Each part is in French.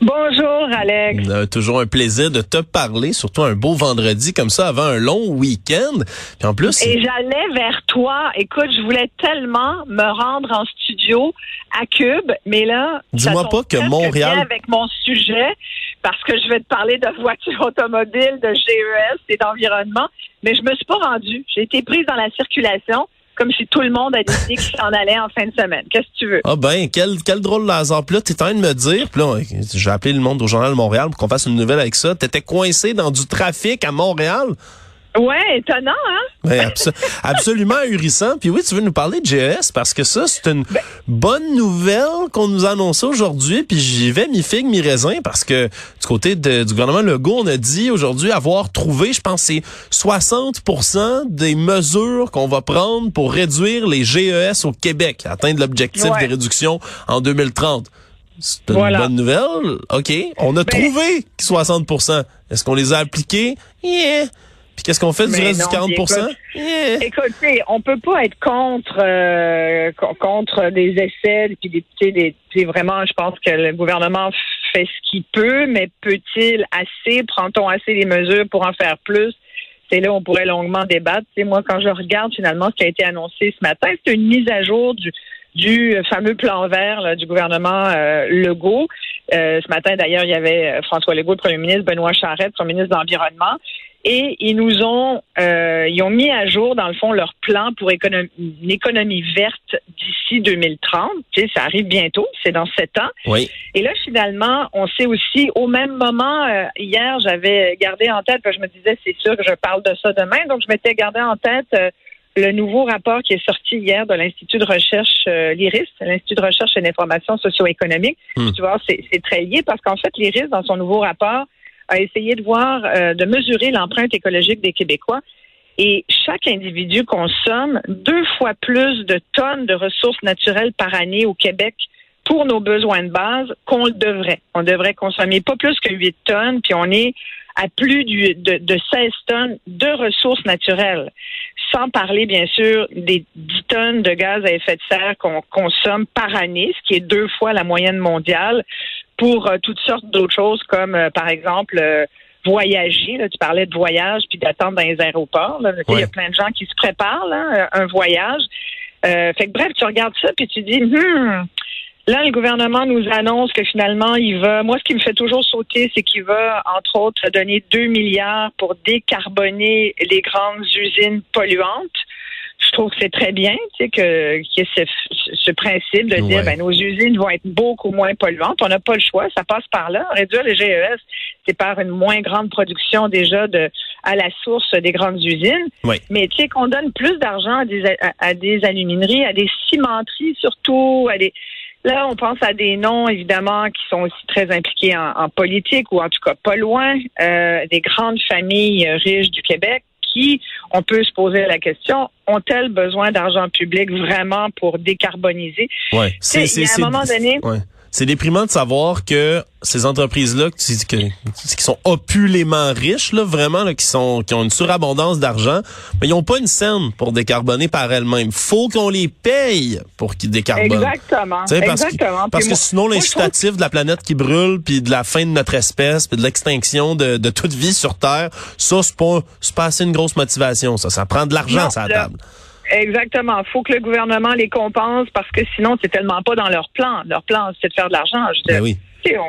Bonjour, Alex. Euh, toujours un plaisir de te parler, surtout un beau vendredi comme ça avant un long week-end. Puis en plus. Et j'allais vers toi. Écoute, je voulais tellement me rendre en studio à Cube, mais là. Dis-moi pas que Montréal. Avec mon sujet, parce que je vais te parler de voitures automobiles, de GES et d'environnement, mais je me suis pas rendue. J'ai été prise dans la circulation comme si tout le monde a décidé qu'il s'en allait en fin de semaine. Qu'est-ce que tu veux? Ah ben, quel, quel drôle de hasard. Là, t'es en train de me dire, puis là, j'ai appelé le monde au Journal de Montréal pour qu'on fasse une nouvelle avec ça. T'étais coincé dans du trafic à Montréal? Ouais, étonnant, hein? Ben, absolument ahurissant. Puis oui, tu veux nous parler de GES parce que ça, c'est une ben bonne nouvelle qu'on nous annonce aujourd'hui. Puis j'y vais mi-figue, mi-raisin parce que du côté de, du gouvernement Legault, on a dit aujourd'hui avoir trouvé, je pense, c'est 60% des mesures qu'on va prendre pour réduire les GES au Québec, atteindre l'objectif de réduction en 2030. C'est une bonne nouvelle. OK. On a ben trouvé 60% Est-ce qu'on les a appliqués? Yeah. Puis qu'est-ce qu'on fait du reste du 40 Écoutez, on peut pas être contre euh, contre des essais puis des, des vraiment je pense que le gouvernement fait ce qu'il peut, mais peut-il assez? Prend-on assez des mesures pour en faire plus? C'est là où on pourrait longuement débattre. C'est moi, quand je regarde finalement ce qui a été annoncé ce matin, c'est une mise à jour du, du fameux plan vert du gouvernement euh, Legault. Euh, ce matin, d'ailleurs, il y avait François Legault, le premier ministre, Benoît Charette, premier ministre de l'Environnement et ils nous ont euh, ils ont mis à jour dans le fond leur plan pour une économie verte d'ici 2030. Tu sais, ça arrive bientôt, c'est dans sept ans. Oui. Et là finalement, on sait aussi au même moment euh, hier, j'avais gardé en tête, je me disais c'est sûr que je parle de ça demain, donc je m'étais gardé en tête euh, le nouveau rapport qui est sorti hier de l'Institut de recherche l'IRIS, l'Institut de recherche et d'information socio-économique. Hmm. Tu vois, c'est très lié parce qu'en fait, l'IRIS, dans son nouveau rapport, a essayé de voir, euh, de mesurer l'empreinte écologique des Québécois. Et chaque individu consomme deux fois plus de tonnes de ressources naturelles par année au Québec pour nos besoins de base qu'on le devrait. On devrait consommer pas plus que 8 tonnes, puis on est à plus de, de 16 tonnes de ressources naturelles, sans parler bien sûr des 10 tonnes de gaz à effet de serre qu'on consomme par année, ce qui est deux fois la moyenne mondiale, pour euh, toutes sortes d'autres choses comme, euh, par exemple, euh, voyager. Là, tu parlais de voyage puis d'attendre dans les aéroports. Il y a plein de gens qui se préparent là, un voyage. fait que bref, tu regardes ça puis tu dis, hmm, Là, le gouvernement nous annonce que finalement, il va. Moi, ce qui me fait toujours sauter, c'est qu'il va, entre autres, donner 2 milliards pour décarboner les grandes usines polluantes. Je trouve que c'est très bien, tu sais, que qu'il y ait ce, principe de dire, ben, nos usines vont être beaucoup moins polluantes. On n'a pas le choix, ça passe par là. Réduire les GES, c'est par une moins grande production déjà de à la source des grandes usines. Mais tu sais qu'on donne plus d'argent à des à des alumineries, à des cimenteries surtout, à des Là, on pense à des noms, évidemment, qui sont aussi très impliqués en, politique, ou en tout cas pas loin, euh, des grandes familles riches du Québec qui, on peut se poser la question, ont-elles besoin d'argent public vraiment pour décarboniser? Ouais, c'est, à un moment donné c'est déprimant de savoir que ces entreprises-là qui, qui, sont opulément riches, là, vraiment, là, qui sont qui ont une surabondance d'argent, mais ils n'ont pas une scène pour décarboner par elles-mêmes. Faut qu'on les paye pour qu'ils décarbonent. Exactement. Parce Exactement. Que, parce que sinon, l'incitatif de la planète qui brûle, puis de la fin de notre espèce, puis de l'extinction de, de, toute vie sur Terre, ça, c'est pas, pas assez une grosse motivation. Ça, ça prend de l'argent à la table. Exactement. Il faut que le gouvernement les compense parce que sinon, c'est tellement pas dans leur plan. Leur plan, c'est de faire de l'argent. Ben oui.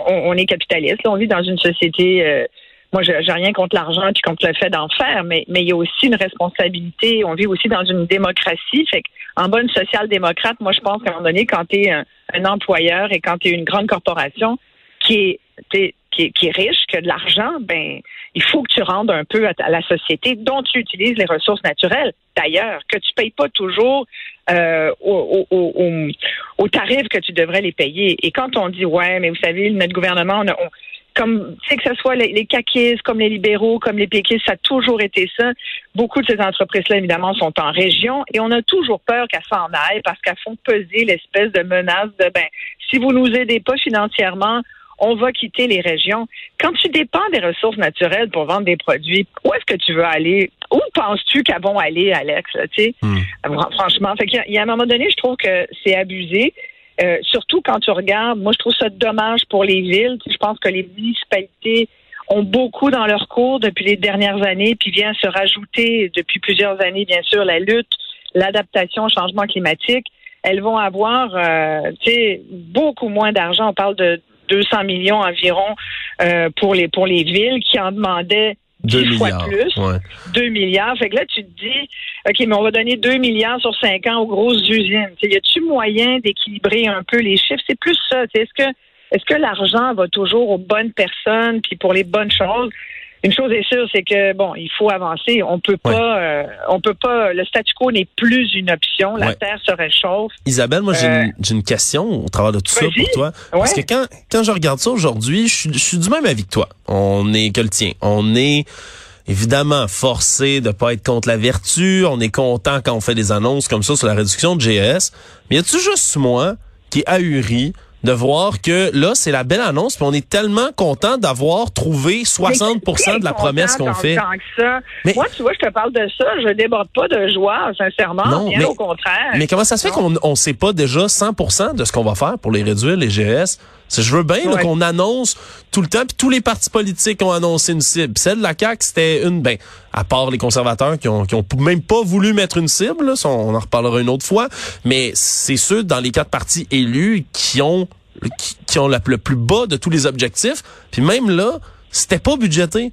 on, est capitaliste. on vit dans une société. Euh, moi, j'ai rien contre l'argent puis contre le fait d'en faire, mais mais il y a aussi une responsabilité. On vit aussi dans une démocratie. Fait en bonne social-démocrate, moi, je pense qu'à un moment donné, quand tu es un, employeur et quand tu es une grande corporation qui est, qui est, riche, qui a de l'argent, ben il faut que tu rendes un peu à, la société dont tu utilises les ressources naturelles. D'ailleurs, que tu payes pas toujours euh, au, que tu devrais les payer. Et quand on dit ouais, mais vous savez, notre gouvernement, on, comme tu que ce soit les, les comme les libéraux, comme les péquistes, ça a toujours été ça. Beaucoup de ces entreprises-là, évidemment, sont en région et on a toujours peur qu'elles s'en aillent parce qu'elles font peser l'espèce de menace de ben si vous nous aidez pas financièrement, on va quitter les régions. Quand tu dépends des ressources naturelles pour vendre des produits, où est-ce que tu veux aller? Où penses-tu qu'elles vont aller, Alex? Hmm. Franchement, fait il y a un moment donné, je trouve que c'est abusé. Euh, surtout quand tu regardes, moi je trouve ça dommage pour les villes. Je pense que les municipalités ont beaucoup dans leur cours depuis les dernières années, puis vient se rajouter depuis plusieurs années, bien sûr, la lutte, l'adaptation au changement climatique. Elles vont avoir, euh, beaucoup moins d'argent. On parle de 200 millions environ euh, pour les pour les villes qui en demandaient 10 fois plus. 2 milliards. Fait que là, tu te dis, OK, mais on va donner 2 milliards sur 5 ans aux grosses usines. y a-tu moyen d'équilibrer un peu les chiffres? C'est plus ça. Est-ce que est-ce que l'argent va toujours aux bonnes personnes puis pour les bonnes choses? Une chose est sûre, c'est que bon, il faut avancer. On peut pas, euh, on peut pas. Le statu quo n'est plus une option. La terre se réchauffe. Isabelle, moi j'ai une, euh, une, question au travers de tout ça pour toi, parce que quand quand je regarde ça aujourd'hui, je, je suis du même avis que toi. On est que le tien. On est évidemment forcé de pas être contre la vertu. On est content quand on fait des annonces comme ça sur la réduction de GS. Mais y a-tu juste moi qui est ahuri de voir que là, c'est la belle annonce, puis on est tellement content d'avoir trouvé 60% de la promesse qu'on fait. Mais, Moi, tu vois, je te parle de ça, je déborde pas de joie, sincèrement, non, bien au contraire. Mais comment ça se fait qu'on ne sait pas déjà 100% de ce qu'on va faire pour les réduire, les GS? Je veux bien qu'on annonce tout le temps, puis tous les partis politiques ont annoncé une cible. Celle de la CAQ, c'était une, ben, à part les conservateurs qui ont, qui ont même pas voulu mettre une cible, on en reparlera une autre fois, mais c'est ceux dans les quatre partis élus qui ont qui, ont le plus bas de tous les objectifs. Puis même là, c'était pas budgété.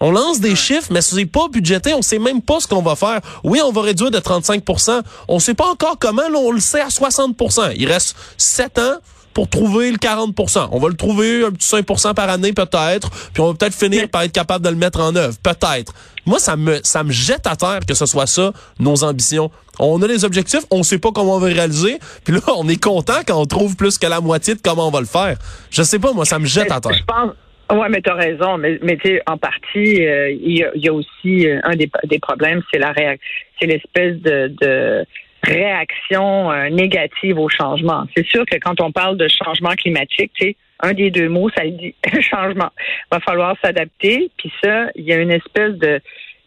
On lance des chiffres, mais c'est pas budgété. On sait même pas ce qu'on va faire. Oui, on va réduire de 35% On sait pas encore comment. Là, on le sait à 60% Il reste 7 ans pour trouver le 40% On va le trouver un petit 5% par année peut-être, puis on va peut-être finir par être capable de le mettre en œuvre, peut-être. Moi, ça me ça me jette à terre que ce soit ça nos ambitions. On a les objectifs, on sait pas comment on va réaliser, puis là on est content quand on trouve plus que la moitié de comment on va le faire. Je sais pas, moi ça me jette à terre. Je pense Ouais, mais tu as raison. Mais, mais tu en partie, euh, il y, a, aussi euh, un des, des problèmes, c'est la réaction, c'est l'espèce de, de réaction euh, négative au changement. C'est sûr que quand on parle de changement climatique, tu sais, un des deux mots, ça dit changement. Va falloir s'adapter. Puis ça, il y a une espèce de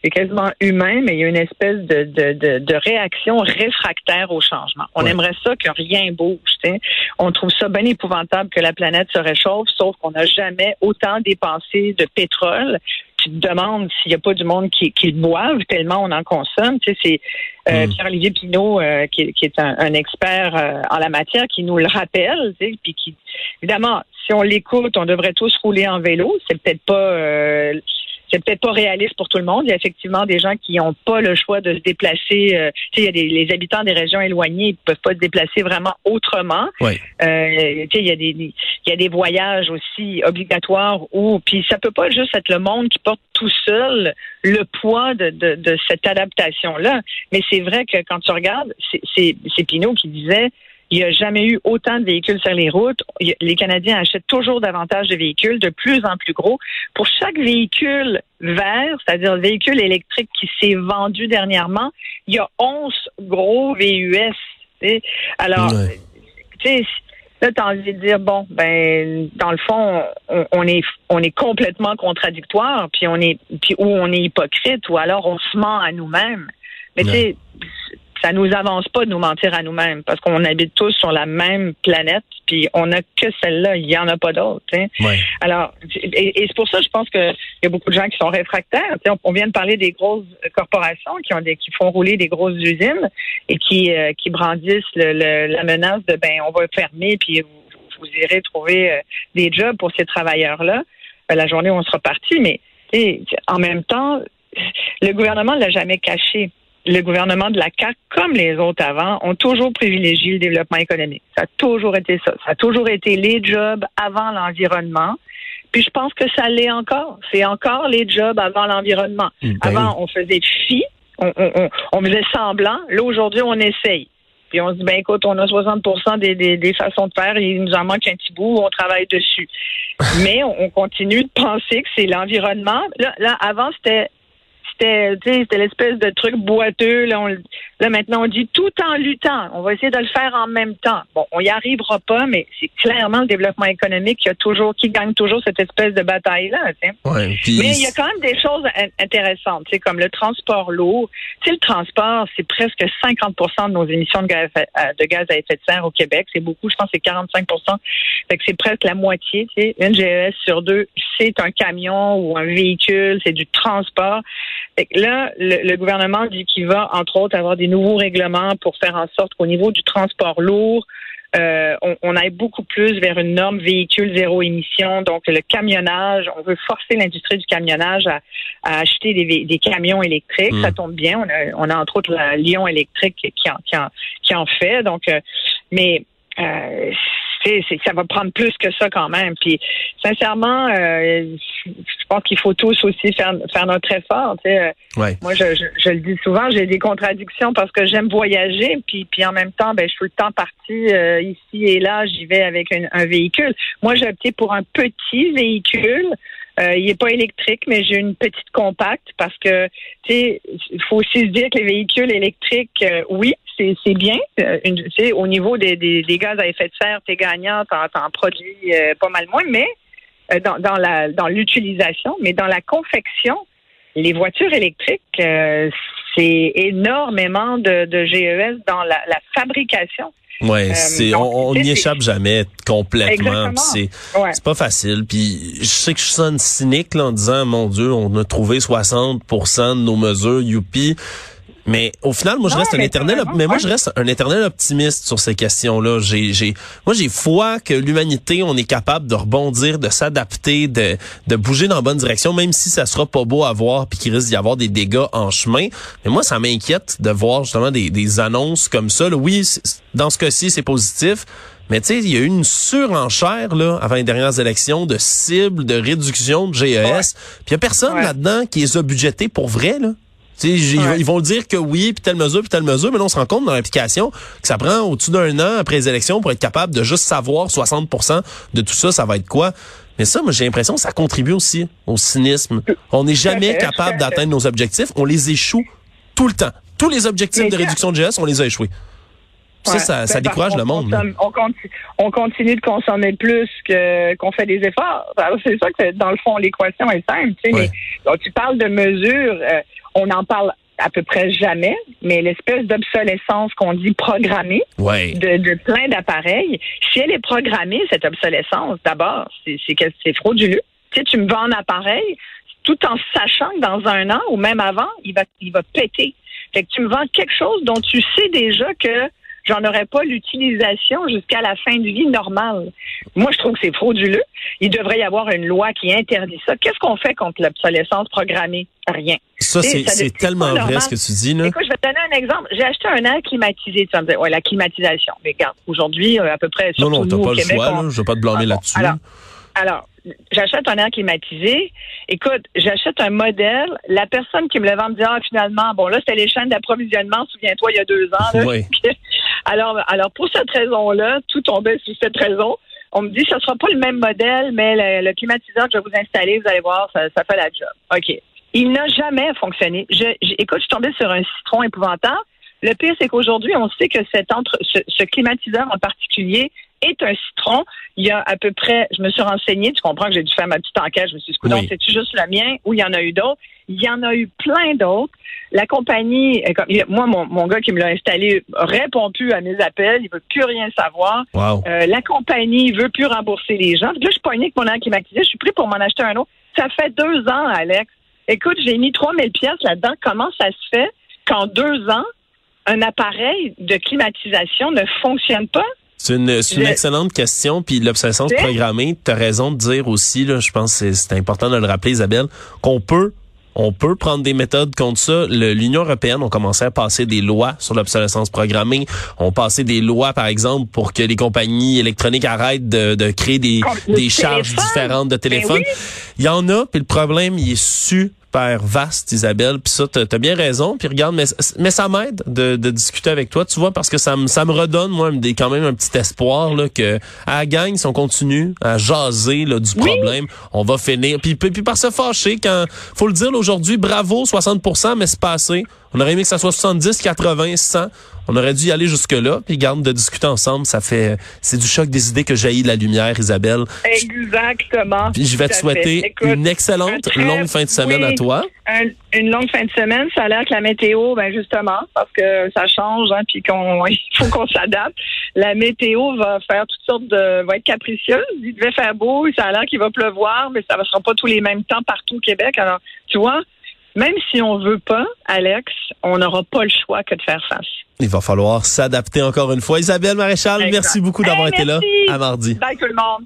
c'est quasiment humain, mais il y a une espèce de, de, de, réaction réfractaire au changement. On aimerait ça que rien bouge. On trouve ça bien épouvantable que la planète se réchauffe, sauf qu'on n'a jamais autant dépensé de pétrole tu te demandes s'il n'y a pas du monde qui, qui le boive tellement on en consomme. Tu sais, c'est euh, mm. Pierre-Olivier Pinault, euh, qui, qui, est un, expert euh, en la matière, qui nous le rappelle, tu sais, puis qui, évidemment, si on l'écoute, on devrait tous rouler en vélo. C'est peut-être pas c'est peut-être pas réaliste pour tout le monde. Il y a effectivement des gens qui n'ont pas le choix de se déplacer. Euh, il y a des, les habitants des régions éloignées, ils peuvent pas se déplacer vraiment autrement. Euh, il y a des, il y a des voyages aussi obligatoires où, puis ça peut pas juste être le monde qui porte tout seul le poids de, de, de cette adaptation là. Mais c'est vrai que quand tu regardes, c'est Pinot qui disait il n'y a jamais eu autant de véhicules sur les routes. Les Canadiens achètent toujours davantage de véhicules, de plus en plus gros. Pour chaque véhicule vert, c'est-à-dire le véhicule électrique qui s'est vendu dernièrement, il y a 11 gros VUS. Alors, tu sais, là, tu as envie de dire, bon, ben, dans le fond, on, est, on est complètement contradictoire, puis on est, puis ou on est hypocrite, ou alors on se ment à nous-mêmes. Mais tu sais, ça nous avance pas de nous mentir à nous-mêmes parce qu'on habite tous sur la même planète, puis on n'a que celle-là, il y en a pas d'autres. Alors, et, c'est pour ça, je pense qu'il y a beaucoup de gens qui sont réfractaires. on, vient de parler des grosses corporations qui ont des, qui font rouler des grosses usines et qui euh, qui brandissent le, la menace de ben on va fermer puis vous, vous irez trouver euh, des jobs pour ces travailleurs-là. Euh, la journée où on sera parti, mais en même temps, le gouvernement l'a jamais caché le gouvernement de la CAQ, comme les autres avant, ont toujours privilégié le développement économique. Ça a toujours été ça. Ça a toujours été les jobs avant l'environnement. Puis je pense que ça l'est encore. C'est encore les jobs avant l'environnement. Hmm, ben avant, on faisait fi, on, on, on, faisait semblant. Là, aujourd'hui, on essaye. Puis on se dit, ben écoute, on a 60 des, des, des, façons de faire, il nous en manque un petit bout, on travaille dessus. Mais on, continue de penser que c'est l'environnement. Là, là, avant, c'était c'était l'espèce de truc boiteux. Là, là, maintenant, on dit tout en luttant. On va essayer de le faire en même temps. Bon, on y arrivera pas, mais c'est clairement le développement économique qui a toujours, qui gagne toujours cette espèce de bataille-là. Ouais, Mais il y a quand même des choses intéressantes, comme le transport lourd. Tu le transport, c'est presque 50% de nos émissions de gaz, à, de gaz à effet de serre au Québec. C'est beaucoup, je pense que c'est 45 fait que c'est presque la moitié. Tu sais. Une GES sur deux, c'est un camion ou un véhicule, c'est du transport là, le, gouvernement dit qu'il va, entre autres, avoir des nouveaux règlements pour faire en sorte qu'au niveau du transport lourd, euh, on, aille beaucoup plus vers une norme véhicule zéro émission. Donc, le camionnage, on veut forcer l'industrie du camionnage à, acheter des, camions électriques. Hmm. Ça tombe bien. On a, entre autres la Lyon électrique qui en, qui en, fait. Donc, euh, mais euh, ça va prendre plus que ça quand même. Puis sincèrement, euh, je pense qu'il faut tous aussi faire, faire notre effort. Euh. Moi, je, je, le dis souvent, j'ai des contradictions parce que j'aime voyager, puis, puis en même temps, ben, je suis le temps parti euh, ici et là, j'y vais avec un véhicule. Moi, j'ai opté pour un petit véhicule. il n'est pas électrique, mais j'ai une petite compacte parce que, tu sais, il faut aussi se dire que les véhicules électriques, oui, c'est bien. Euh, au niveau des, des, gaz à effet de serre, t'es gagnant, t'en, en produis euh, pas mal moins, mais euh, dans, dans, la dans l'utilisation, mais dans la confection, les voitures électriques, c'est énormément de, de, GES dans la, la fabrication. Ouais, c'est on n'y échappe jamais complètement. C'est c'est pas facile. Puis je sais que je sonne cynique là, en disant mon Dieu, on a trouvé 60% de nos mesures, youpi. Mais au final, moi, je reste un éternel, mais moi, je reste un éternel optimiste sur ces questions-là. J'ai, j'ai, moi, j'ai foi que l'humanité, on est capable de rebondir, de s'adapter, de, de bouger dans la bonne direction, même si ça sera pas beau à voir puis qu'il risque d'y avoir des dégâts en chemin. Mais moi, ça m'inquiète de voir justement des, des annonces comme ça. Oui, dans ce cas-ci, c'est positif. Mais tu sais, il y a eu une surenchère là avant les dernières élections de cibles, de réduction de GES. Puis il y a personne là-dedans qui les a budgétés pour vrai là. Ils vont dire que oui, puis telle mesure, puis telle mesure, mais là, on se rend compte dans l'application que ça prend au-dessus d'un an après les élections pour être capable de juste savoir 60% de tout ça, ça va être quoi. Mais ça, moi, j'ai l'impression que ça contribue aussi au cynisme. On n'est jamais capable d'atteindre nos objectifs. On les échoue tout le temps. Tous les objectifs de réduction de GS, on les a échoués. Ça, ça, ben, décourage le monde. On, continue, de consommer plus que qu'on fait des efforts. C'est ça que, dans le fond, l'équation est simple. Tu, sais, mais, tu parles de mesures. Euh, on en parle à peu près jamais, mais l'espèce d'obsolescence qu'on dit programmée de, plein d'appareils, si elle est programmée, cette obsolescence, d'abord, c'est que c'est frauduleux. Tu sais, tu me vends un appareil tout en sachant que dans un an ou même avant, il va, il va péter. Fait que tu me vends quelque chose dont tu sais déjà que j'en aurais pas l'utilisation jusqu'à la fin de vie normale. Moi, je trouve que c'est frauduleux. Il devrait y avoir une loi qui interdit ça. Qu'est-ce qu'on fait contre l'obsolescence programmée? Rien. Ça, c'est tellement vrai ce que tu dis. Là. Écoute, je vais te donner un exemple. J'ai acheté un air climatisé. Tu vas me dire, ouais, la climatisation. Mais regarde, aujourd'hui, euh, à peu près, non, non, t'as pas le choix. Je ne vais pas te blâmer ah, là-dessus. Alors, alors, j'achète un air climatisé. Écoute, j'achète un modèle. La personne qui me le vend me dit, ah, finalement, bon, là, c'était les chaînes d'approvisionnement, souviens-toi, il y a deux ans. Oui. alors, alors, pour cette raison-là, tout tombait sur cette raison. On me dit, ce ne sera pas le même modèle, mais le, climatiseur que je vais vous installer, vous allez voir, ça, fait la job. OK. Il n'a jamais fonctionné. Je, écoute, je suis tombée sur un citron épouvantable. Le pire, c'est qu'aujourd'hui, on sait que cet entre, ce climatiseur en particulier est un citron. Il y a à peu près, je me suis renseignée, tu comprends que j'ai dû faire ma petite enquête, je me suis dit, oui. c'est-tu juste le mien ou il y en a eu d'autres? Il y en a eu plein d'autres. La compagnie, euh, moi, mon, mon gars qui me l'a installé répond plus à mes appels, il veut plus rien savoir. Euh, la compagnie veut plus rembourser les gens. Là, je suis poignée avec mon air climatisé, je suis pris pour m'en acheter un autre. Ça fait deux ans, Alex. Écoute, j'ai mis 3000 pièces là-dedans. Comment ça se fait qu'en deux ans, un appareil de climatisation ne fonctionne pas? C'est une, une excellente question. Puis l'obsolescence programmée, tu as raison de dire aussi, là, je pense que c'est important de le rappeler, Isabelle, qu'on peut on peut prendre des méthodes contre ça. L'Union européenne a commencé à passer des lois sur l'obsolescence programmée. On passé des lois, par exemple, pour que les compagnies électroniques arrêtent de, de créer des, des charges différentes de ben téléphone. Il y en a, puis le problème, il est su super vaste, Isabelle. Puis ça, t'as as bien raison. Puis regarde, mais, mais ça m'aide de, de, discuter avec toi, tu vois, parce que ça me ça me redonne moi des, quand même un petit espoir là que à la gang, si on continue à jaser là, du problème, on va finir. Puis, puis, par se fâcher quand faut le dire aujourd'hui, bravo 60%, mais c'est passé. On aurait aimé que ça soit 70, 80, 100. On aurait dû y aller jusque-là. Puis garde de discuter ensemble, ça fait c'est du choc des idées que jaillit de la lumière, Isabelle. Exactement. Puis je vais te souhaiter une excellente longue fin de semaine à toi. une longue fin de semaine. Ça a l'air que la météo, ben justement, parce que ça change, hein, puis qu'on il faut qu'on s'adapte. La météo va faire toutes sortes de va être capricieuse. Il devait faire beau, ça a l'air qu'il va pleuvoir, mais ça ne sera pas tous les mêmes temps partout au Québec. Alors, tu vois, même si on veut pas, Alex, on n'aura pas le choix que de faire face. Il va falloir s'adapter encore une fois. Isabelle Maréchal, merci beaucoup d'avoir été là. À mardi. Bye tout le monde.